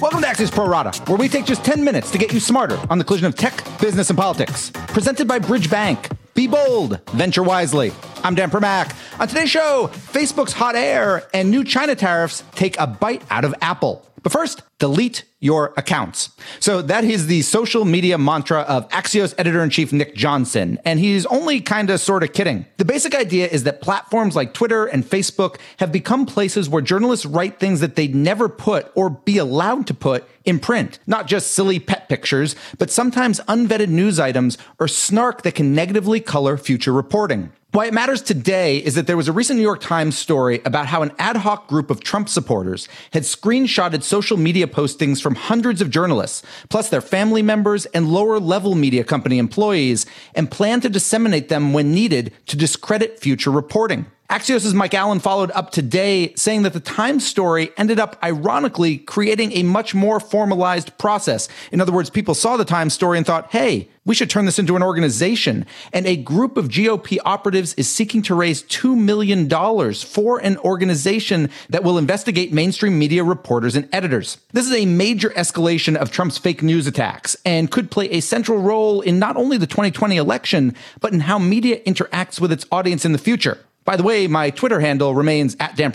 Welcome to Axios Pro Rata, where we take just 10 minutes to get you smarter on the collision of tech, business, and politics. Presented by Bridge Bank. Be bold, venture wisely. I'm Dan Primack. On today's show, Facebook's hot air and new China tariffs take a bite out of Apple. But first, delete your accounts. So that is the social media mantra of Axios editor in chief Nick Johnston. And he's only kind of sort of kidding. The basic idea is that platforms like Twitter and Facebook have become places where journalists write things that they'd never put or be allowed to put in print. Not just silly pet pictures, but sometimes unvetted news items or snark that can negatively color future reporting. Why it matters today is that there was a recent New York Times story about how an ad hoc group of Trump supporters had screenshotted social media postings from hundreds of journalists, plus their family members and lower level media company employees, and planned to disseminate them when needed to discredit future reporting. Axios' Mike Allen followed up today saying that the Times story ended up ironically creating a much more formalized process. In other words, people saw the Times story and thought, hey, we should turn this into an organization. And a group of GOP operatives is seeking to raise $2 million for an organization that will investigate mainstream media reporters and editors. This is a major escalation of Trump's fake news attacks and could play a central role in not only the 2020 election, but in how media interacts with its audience in the future. By the way, my Twitter handle remains at Dan.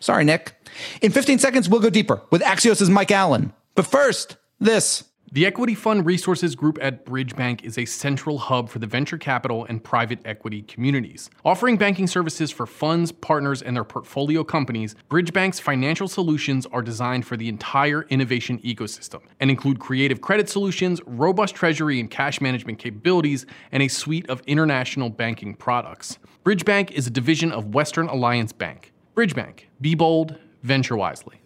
Sorry, Nick. In 15 seconds, we'll go deeper with Axios' Mike Allen. But first, this. The Equity Fund Resources Group at Bridge Bank is a central hub for the venture capital and private equity communities. Offering banking services for funds, partners, and their portfolio companies, Bridge Bank's financial solutions are designed for the entire innovation ecosystem and include creative credit solutions, robust treasury and cash management capabilities, and a suite of international banking products. Bridge Bank is a division of Western Alliance Bank. Bridge Bank, be bold, venture wisely.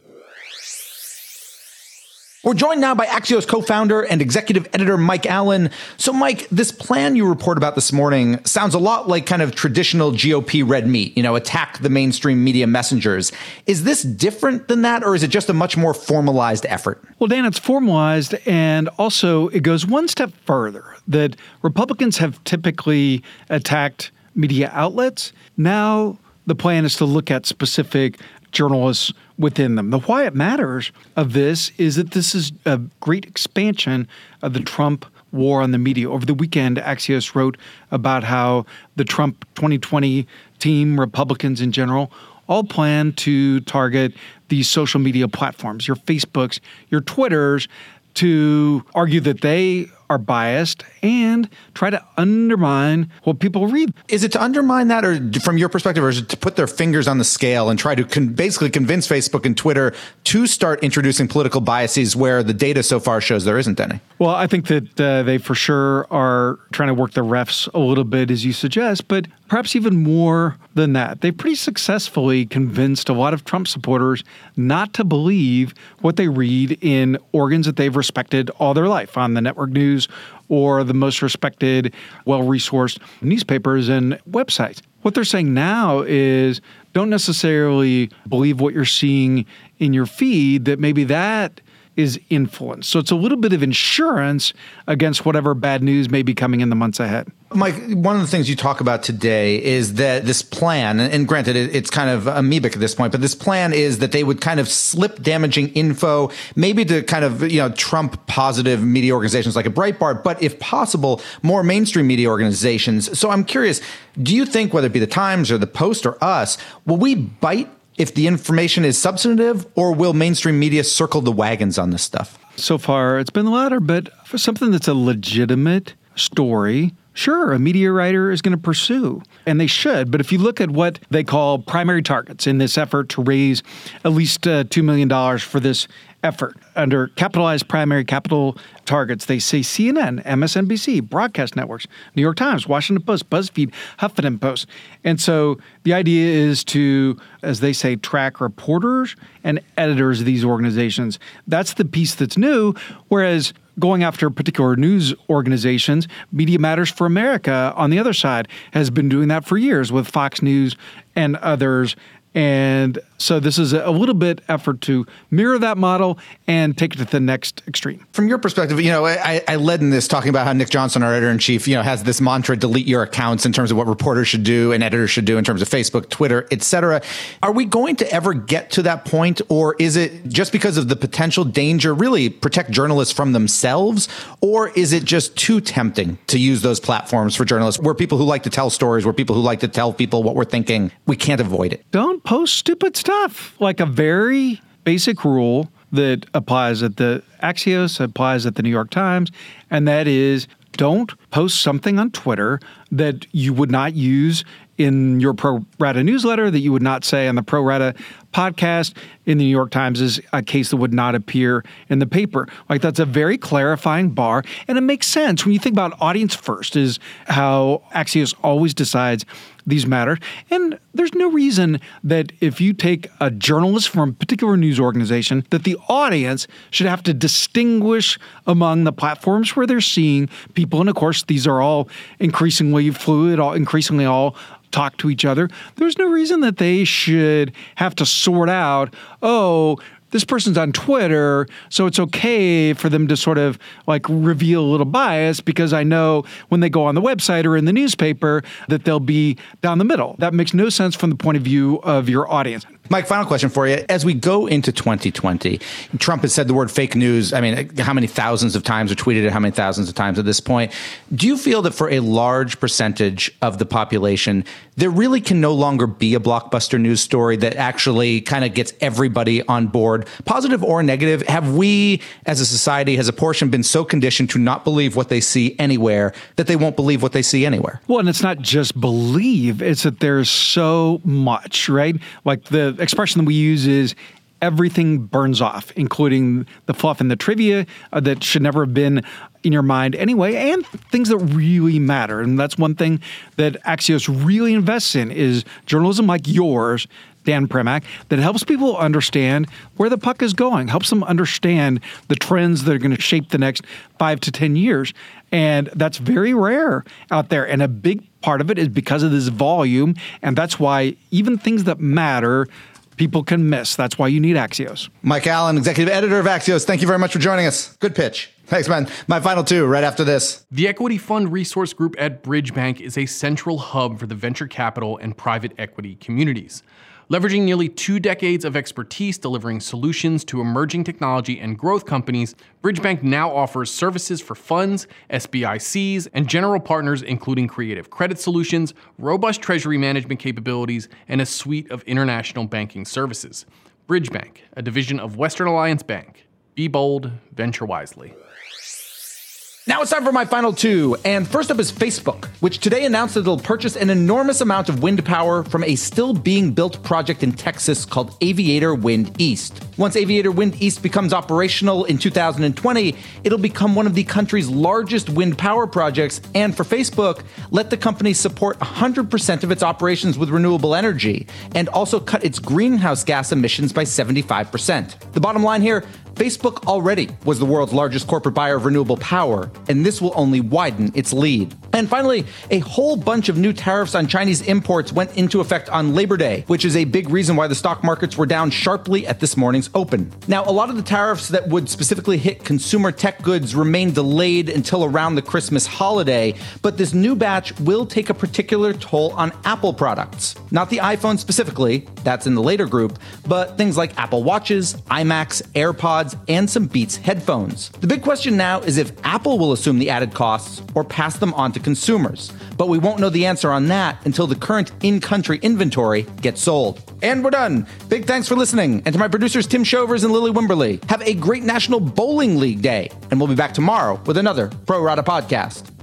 We're joined now by Axios co-founder and executive editor Mike Allen. So Mike, this plan you report about this morning sounds a lot like kind of traditional GOP red meat, you know, attack the mainstream media messengers. Is this different than that or is it just a much more formalized effort? Well, Dan, it's formalized and also it goes one step further that Republicans have typically attacked media outlets. Now the plan is to look at specific journalists within them. The why it matters of this is that this is a great expansion of the Trump war on the media. Over the weekend, Axios wrote about how the Trump 2020 team, Republicans in general, all plan to target these social media platforms, your Facebooks, your Twitters, to argue that they are biased and try to undermine what people read. Is it to undermine that, or from your perspective, or is it to put their fingers on the scale and try to con- basically convince Facebook and Twitter to start introducing political biases where the data so far shows there isn't any? Well, I think that uh, they for sure are trying to work the refs a little bit, as you suggest, but perhaps even more than that. They pretty successfully convinced a lot of Trump supporters not to believe what they read in organs that they've respected all their life on the network news or the most respected, well resourced newspapers and websites. What they're saying now is don't necessarily believe what you're seeing in your feed, that maybe that is influence. So it's a little bit of insurance against whatever bad news may be coming in the months ahead. Mike, one of the things you talk about today is that this plan, and granted, it's kind of amoebic at this point, but this plan is that they would kind of slip damaging info, maybe to kind of, you know, Trump positive media organizations like a Breitbart, but if possible, more mainstream media organizations. So I'm curious, do you think, whether it be the Times or the Post or us, will we bite if the information is substantive, or will mainstream media circle the wagons on this stuff? So far, it's been the latter, but for something that's a legitimate story, Sure, a media writer is going to pursue, and they should. But if you look at what they call primary targets in this effort to raise at least uh, $2 million for this effort under capitalized primary capital targets, they say CNN, MSNBC, broadcast networks, New York Times, Washington Post, BuzzFeed, Huffington Post. And so the idea is to, as they say, track reporters and editors of these organizations. That's the piece that's new. Whereas going after particular news organizations. Media Matters for America, on the other side, has been doing that for years with Fox News and others And so this is a little bit effort to mirror that model and take it to the next extreme. From your perspective, you know, I, I led in this talking about how Nick Johnston, our editor in chief, you know, has this mantra: delete your accounts in terms of what reporters should do and editors should do in terms of Facebook, Twitter, etc. Are we going to ever get to that point, or is it just because of the potential danger? Really, protect journalists from themselves, or is it just too tempting to use those platforms for journalists? We're people who like to tell stories. We're people who like to tell people what we're thinking. We can't avoid it. Don't post stupid stuff. Like a very basic rule that applies at the Axios, applies at the New York Times, and that is don't post something on Twitter that you would not use in your pro rata newsletter that you would not say on the pro rata podcast in the New York Times is a case that would not appear in the paper. Like that's a very clarifying bar. And it makes sense when you think about audience first, is how Axios always decides these matters. And there's no reason that if you take a journalist from a particular news organization, that the audience should have to distinguish among the platforms where they're seeing people. And of course, these are all increasingly fluid, all increasingly all talk to each other. There's no reason that they should have to sort out, oh, this person's on Twitter, so it's okay for them to sort of like reveal a little bias because I know when they go on the website or in the newspaper that they'll be down the middle. That makes no sense from the point of view of your audience. Mike, final question for you. As we go into 2020, Trump has said the word fake news. I mean, how many thousands of times or tweeted it how many thousands of times at this point? Do you feel that for a large percentage of the population, there really can no longer be a blockbuster news story that actually kind of gets everybody on board, positive or negative? Have we, as a society, has a portion been so conditioned to not believe what they see anywhere that they won't believe what they see anywhere? Well, and it's not just believe, it's that there's so much, right? Like the expression that we use is everything burns off, including the fluff and the trivia uh, that should never have been in your mind anyway, and things that really matter. And that's one thing that Axios really invests in is journalism like yours, Dan Primack, that helps people understand where the puck is going, helps them understand the trends that are going to shape the next five to 10 years. And that's very rare out there. And a big part of it is because of this volume. And that's why even things that matter people can miss. That's why you need Axios. Mike Allen, executive editor of Axios, thank you very much for joining us. Good pitch. Thanks, man. My final two right after this. The Equity Fund Resource Group at Bridge Bank is a central hub for the venture capital and private equity communities. Leveraging nearly two decades of expertise delivering solutions to emerging technology and growth companies, Bridgebank now offers services for funds, SBICs, and general partners, including creative credit solutions, robust treasury management capabilities, and a suite of international banking services. Bridgebank, a division of Western Alliance Bank. Be bold, venture wisely. Now it's time for my final two. And first up is Facebook, which today announced that it'll purchase an enormous amount of wind power from a still being built project in Texas called Aviator Wind East. Once Aviator Wind East becomes operational in 2020, it'll become one of the country's largest wind power projects. And for Facebook, let the company support 100% of its operations with renewable energy and also cut its greenhouse gas emissions by 75%. The bottom line here Facebook already was the world's largest corporate buyer of renewable power, and this will only widen its lead. And finally, a whole bunch of new tariffs on Chinese imports went into effect on Labor Day, which is a big reason why the stock markets were down sharply at this morning's open. Now, a lot of the tariffs that would specifically hit consumer tech goods remain delayed until around the Christmas holiday, but this new batch will take a particular toll on Apple products. Not the iPhone specifically, that's in the later group, but things like Apple Watches, iMacs, AirPods, and some Beats headphones. The big question now is if Apple will assume the added costs or pass them on to consumers. But we won't know the answer on that until the current in country inventory gets sold. And we're done. Big thanks for listening. And to my producers, Tim Shovers and Lily Wimberly, have a great National Bowling League day. And we'll be back tomorrow with another Pro Rata podcast.